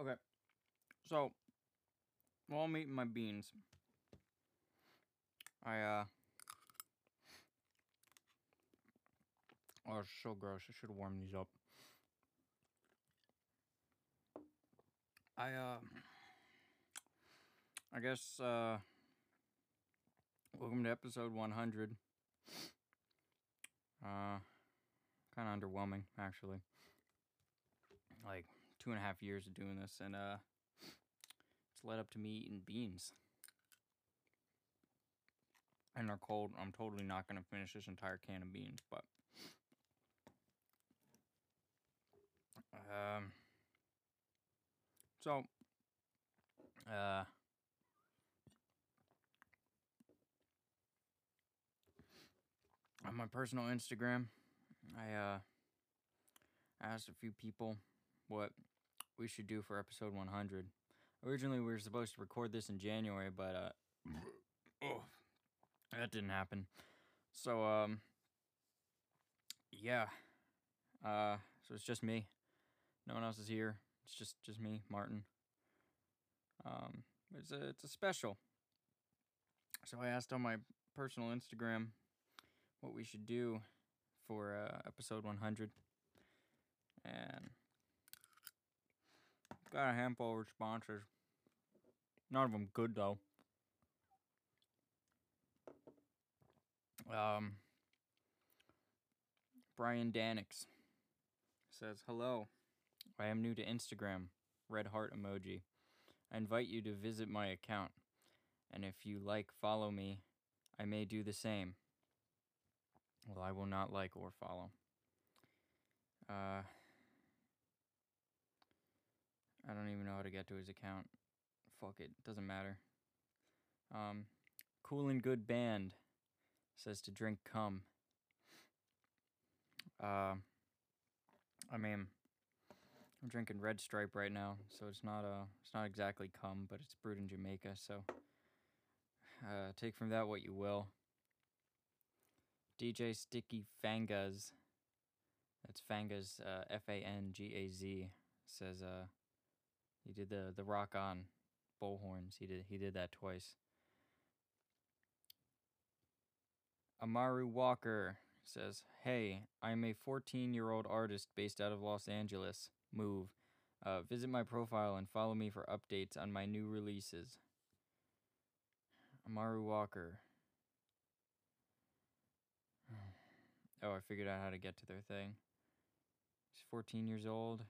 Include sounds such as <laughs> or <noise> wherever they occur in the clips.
Okay. So, while I'm eating my beans, I, uh. Oh, it's so gross. I should warm these up. I, uh. I guess, uh. Welcome to episode 100. Uh. Kind of underwhelming, actually. Like, two and a half years of doing this, and, uh. It's led up to me eating beans. And they're cold. I'm totally not going to finish this entire can of beans, but. Um. So. Uh. On my personal Instagram, I uh asked a few people what we should do for episode 100. Originally, we were supposed to record this in January, but uh, oh, that didn't happen. So um, yeah, uh, so it's just me. No one else is here. It's just just me, Martin. Um, it's a it's a special. So I asked on my personal Instagram what we should do for uh, episode 100, and got a handful of responses. None of them good though. Um, Brian Danix says, Hello, I am new to Instagram. Red heart emoji. I invite you to visit my account, and if you like, follow me. I may do the same. Well, I will not like or follow. Uh, I don't even know how to get to his account. Fuck it, doesn't matter. Um, cool and good band says to drink cum. Uh, I mean, I'm drinking Red Stripe right now, so it's not uh, it's not exactly cum, but it's brewed in Jamaica. So, uh, take from that what you will. DJ Sticky Fangaz, that's Fangaz, uh, F A N G A Z, says uh, he did the the rock on bullhorns. He did he did that twice. Amaru Walker says, Hey, I'm a 14 year old artist based out of Los Angeles. Move. Uh, visit my profile and follow me for updates on my new releases. Amaru Walker. <sighs> Oh, I figured out how to get to their thing. He's 14 years old.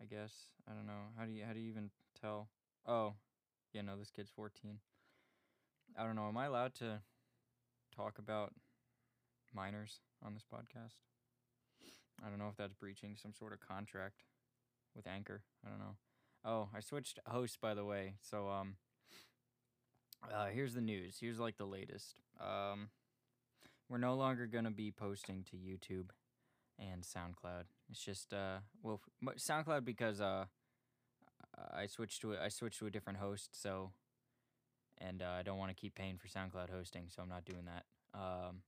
I guess. I don't know. How do you how do you even tell? Oh, yeah, no, this kid's 14. I don't know. Am I allowed to talk about minors on this podcast? I don't know if that's breaching some sort of contract with Anchor. I don't know. Oh, I switched hosts by the way. So um uh here's the news. Here's like the latest. Um we're no longer going to be posting to YouTube and SoundCloud. It's just uh well SoundCloud because uh I switched to a, I switched to a different host, so and uh, I don't want to keep paying for SoundCloud hosting, so I'm not doing that. Um,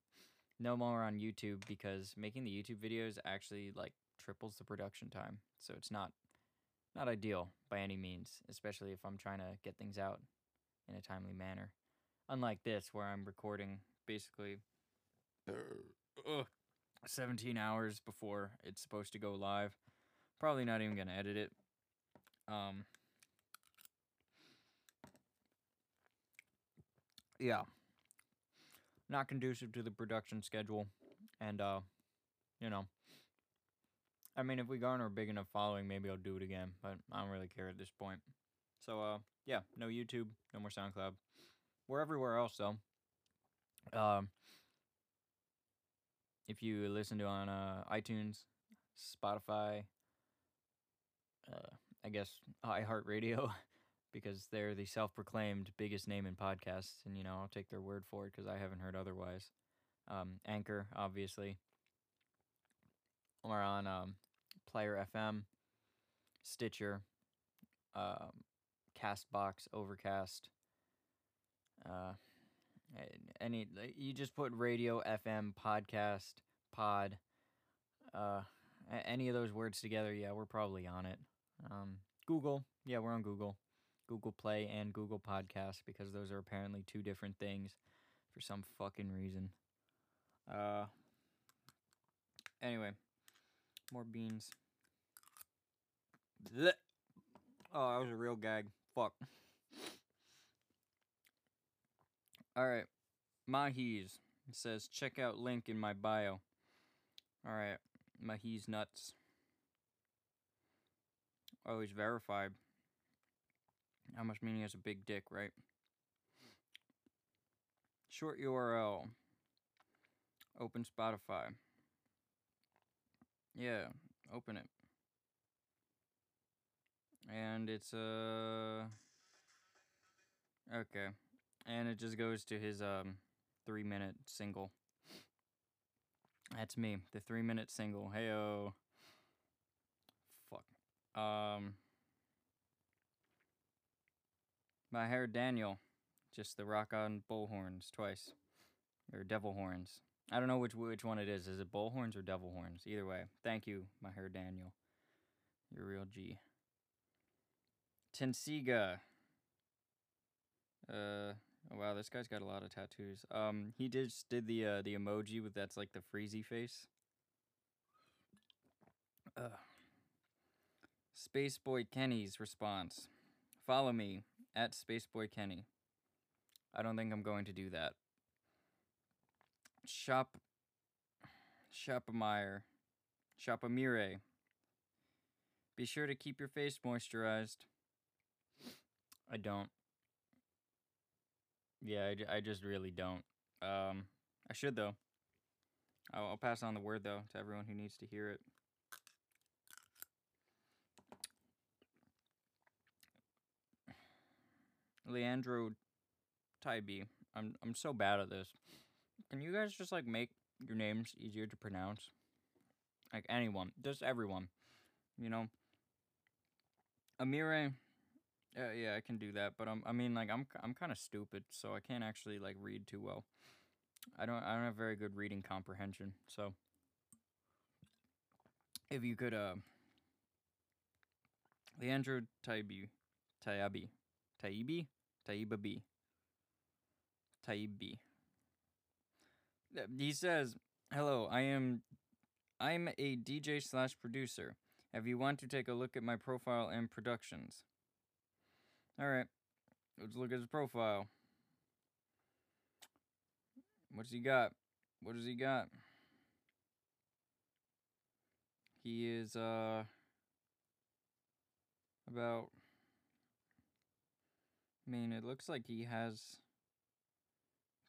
no more on YouTube because making the YouTube videos actually like triples the production time, so it's not not ideal by any means, especially if I'm trying to get things out in a timely manner. Unlike this, where I'm recording basically uh, 17 hours before it's supposed to go live. Probably not even gonna edit it. Um, yeah, not conducive to the production schedule, and uh, you know, I mean, if we garner a big enough following, maybe I'll do it again, but I don't really care at this point. So, uh, yeah, no YouTube, no more SoundCloud. We're everywhere else though. Um, if you listen to on uh, iTunes, Spotify, uh, I guess iHeartRadio, <laughs> because they're the self-proclaimed biggest name in podcasts, and you know I'll take their word for it because I haven't heard otherwise. Um, Anchor, obviously, or on um, Player FM, Stitcher, um, Castbox, Overcast. Uh, any you just put radio, FM, podcast, pod, uh, any of those words together. Yeah, we're probably on it. Um, Google. Yeah, we're on Google. Google Play and Google Podcast because those are apparently two different things for some fucking reason. Uh anyway, more beans. Blech. Oh, that was a real gag. Fuck. All right. Mahi's says check out link in my bio. All right. Mahi's nuts. Oh, he's verified. How much meaning has a big dick, right? Short URL. Open Spotify. Yeah, open it. And it's uh okay. And it just goes to his um 3 minute single. That's me, the 3 minute single. Heyo. Fuck. Um My hair Daniel. Just the rock on bull horns twice. Or devil horns. I don't know which which one it is. Is it bull horns or devil horns? Either way. Thank you, my hair Daniel. You're real G. Tensiga. Uh oh wow, this guy's got a lot of tattoos. Um he just did the uh the emoji with that's like the freezy face. Uh Spaceboy Kenny's response. Follow me at Spaceboy Kenny. I don't think I'm going to do that. Shop Shopamire. Shopamire. Be sure to keep your face moisturized. I don't. Yeah, I, I just really don't. Um, I should though. I'll, I'll pass on the word though to everyone who needs to hear it. Leandro Tybee. I'm I'm so bad at this. Can you guys just like make your names easier to pronounce? Like anyone, just everyone. You know. Amire. Yeah, yeah, I can do that, but I'm I mean like I'm I'm kind of stupid, so I can't actually like read too well. I don't I don't have very good reading comprehension, so if you could uh Leandro Taibi Taibi Taibi Taibi Uh, he says, "Hello, I am, I'm a DJ slash producer. If you want to take a look at my profile and productions, all right, let's look at his profile. What's he got? What does he got? He is uh about. I mean, it looks like he has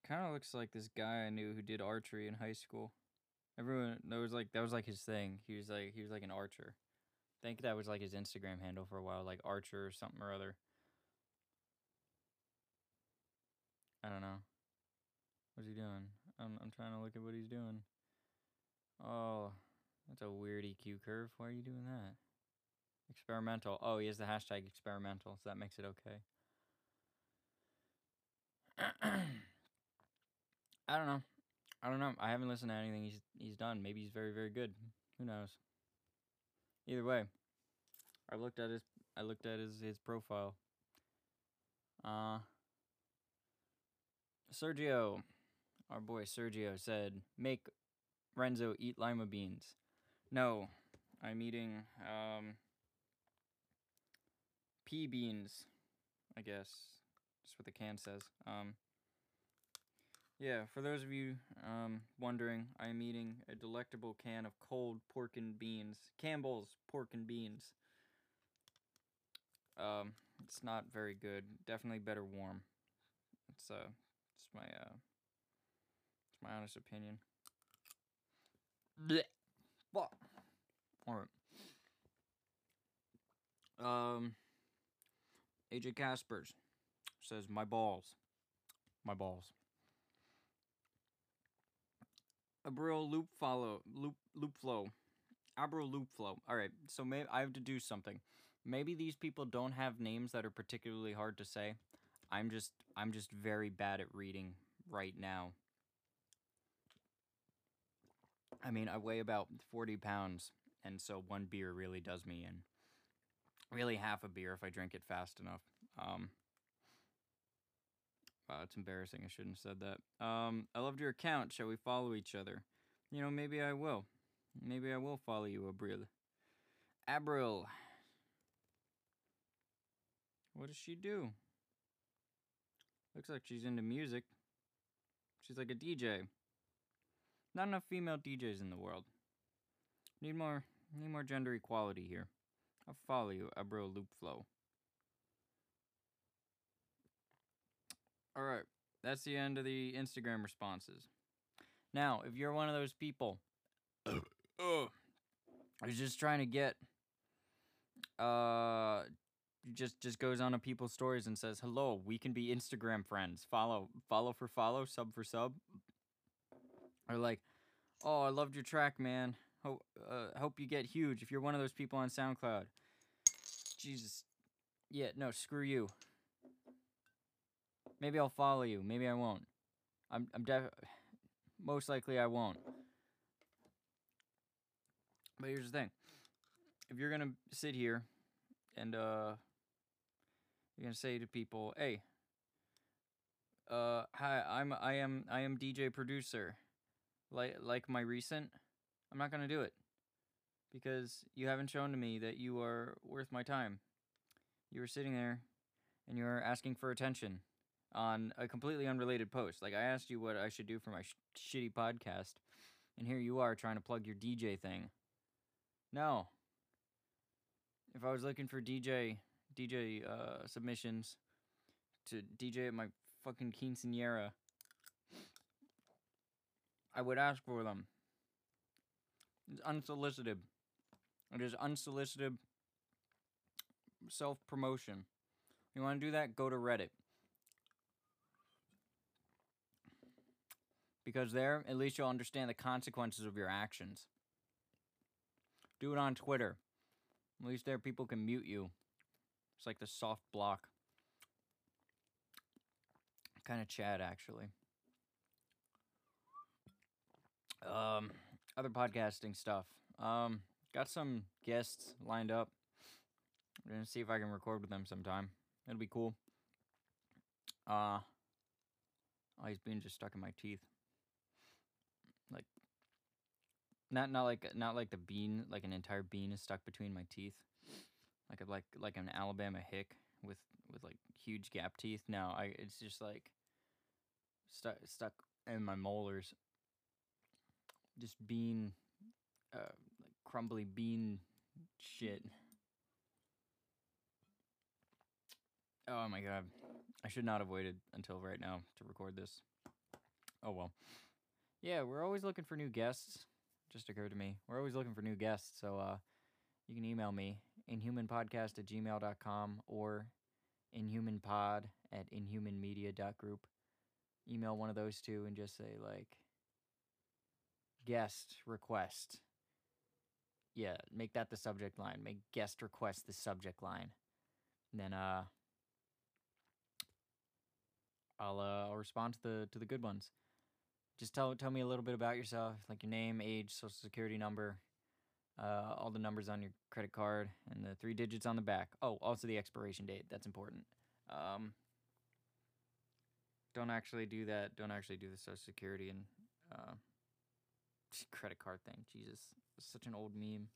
kind of looks like this guy I knew who did archery in high school. Everyone was like that was like his thing. He was like he was like an archer. I think that was like his Instagram handle for a while, like archer or something or other. I don't know. What's he doing? I'm I'm trying to look at what he's doing. Oh, that's a weird EQ curve. Why are you doing that? Experimental. Oh, he has the hashtag experimental, so that makes it okay. <clears throat> I don't know. I don't know. I haven't listened to anything he's he's done. Maybe he's very very good. Who knows? Either way, I looked at his I looked at his his profile. Uh Sergio, our boy Sergio said, "Make Renzo eat lima beans." No, I'm eating um pea beans. I guess that's what the can says. Um yeah, for those of you um, wondering, I am eating a delectable can of cold pork and beans. Campbell's pork and beans. Um, it's not very good. Definitely better warm. It's uh, it's my uh, it's my honest opinion. Blech. All right. Um, AJ Caspers says my balls, my balls. Abril loop follow loop loop flow. Abril loop flow. All right, so maybe I have to do something. Maybe these people don't have names that are particularly hard to say. I'm just I'm just very bad at reading right now. I mean, I weigh about 40 pounds, and so one beer really does me in. really half a beer if I drink it fast enough. Um, wow, it's embarrassing. I shouldn't have said that. Um, I loved your account. Shall we follow each other? You know, maybe I will. Maybe I will follow you, Abril. Abril. What does she do? Looks like she's into music. She's like a DJ. Not enough female DJs in the world. Need more need more gender equality here. I'll follow you, Abro Loop Flow. Alright, that's the end of the Instagram responses. Now, if you're one of those people <coughs> oh, who's just trying to get uh just just goes on to people's stories and says, "Hello, we can be Instagram friends. Follow, follow for follow, sub for sub." Or like, "Oh, I loved your track, man. Hope uh, hope you get huge. If you're one of those people on SoundCloud." Jesus. Yeah, no, screw you. Maybe I'll follow you. Maybe I won't. I'm I'm def most likely I won't. But here's the thing. If you're to sit here and uh you're gonna say to people, "Hey, uh, hi, I'm I am I am DJ producer." Like like my recent, I'm not gonna do it because you haven't shown to me that you are worth my time. You were sitting there, and you are asking for attention on a completely unrelated post. Like I asked you what I should do for my sh- shitty podcast, and here you are trying to plug your DJ thing. No. If I was looking for DJ DJ uh, submissions to DJ at my fucking quinceanera, I would ask for them. It's unsolicited. It is unsolicited self promotion. You want to do that? Go to Reddit. Because there, at least you'll understand the consequences of your actions. Do it on Twitter. At least there, people can mute you. It's like the soft block. Kind of Chad, actually. Um, other podcasting stuff. Um, got some guests lined up. I'm gonna see if I can record with them sometime. It'll be cool. Uh, oh, he's being just stuck in my teeth. Like, not not like not like the bean, like an entire bean is stuck between my teeth like a like like an Alabama hick with with like huge gap teeth. No, I it's just like stuck stuck in my molars. Just bean, uh, like crumbly bean shit. Oh my god, I should not have waited until right now to record this. Oh well. Yeah, we're always looking for new guests. Just occurred to me. We're always looking for new guests, so uh, you can email me inhumanpodcast at gmail.com or inhumanpod at inhumanmedia.group. Email one of those two and just say, like, guest request. Yeah, make that the subject line. Make guest request the subject line. And then uh I'll uh I'll respond to the to the good ones. Just tell tell me a little bit about yourself, like your name, age, social security number, uh, all the numbers on your credit card and the three digits on the back. Oh, also the expiration date. That's important. Um, don't actually do that. Don't actually do the Social Security and uh, <laughs> credit card thing. Jesus, such an old meme.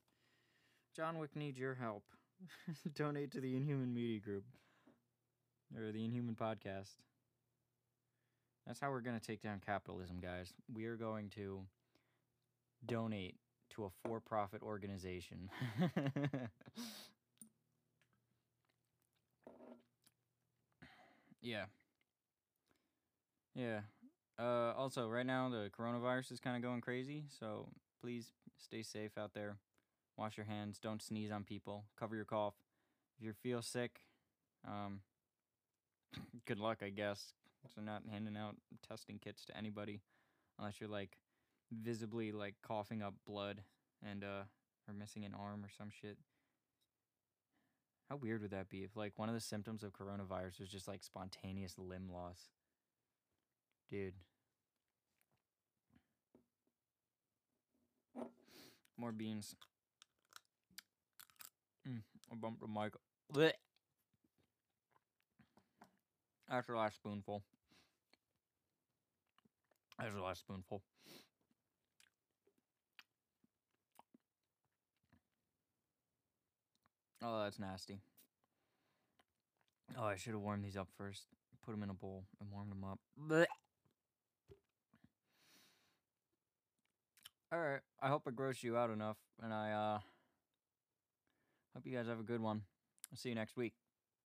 John Wick needs your help. <laughs> Donate to the Inhuman Media Group or the Inhuman Podcast. That's how we're going to take down capitalism, guys. We are going to donate to a for profit organization. <laughs> yeah. Yeah. Uh, also, right now, the coronavirus is kind of going crazy, so please stay safe out there. Wash your hands. Don't sneeze on people. Cover your cough. If you feel sick, um, <laughs> good luck, I guess. So, not handing out testing kits to anybody unless you're like visibly like coughing up blood and uh or missing an arm or some shit. How weird would that be if like one of the symptoms of coronavirus was just like spontaneous limb loss? Dude. More beans. Mm. I bumped the mic. Blech. That's the last spoonful. That's the last spoonful. Oh, that's nasty. Oh, I should have warmed these up first. Put them in a bowl and warmed them up. Blech. All right. I hope I grossed you out enough, and I uh hope you guys have a good one. I'll see you next week.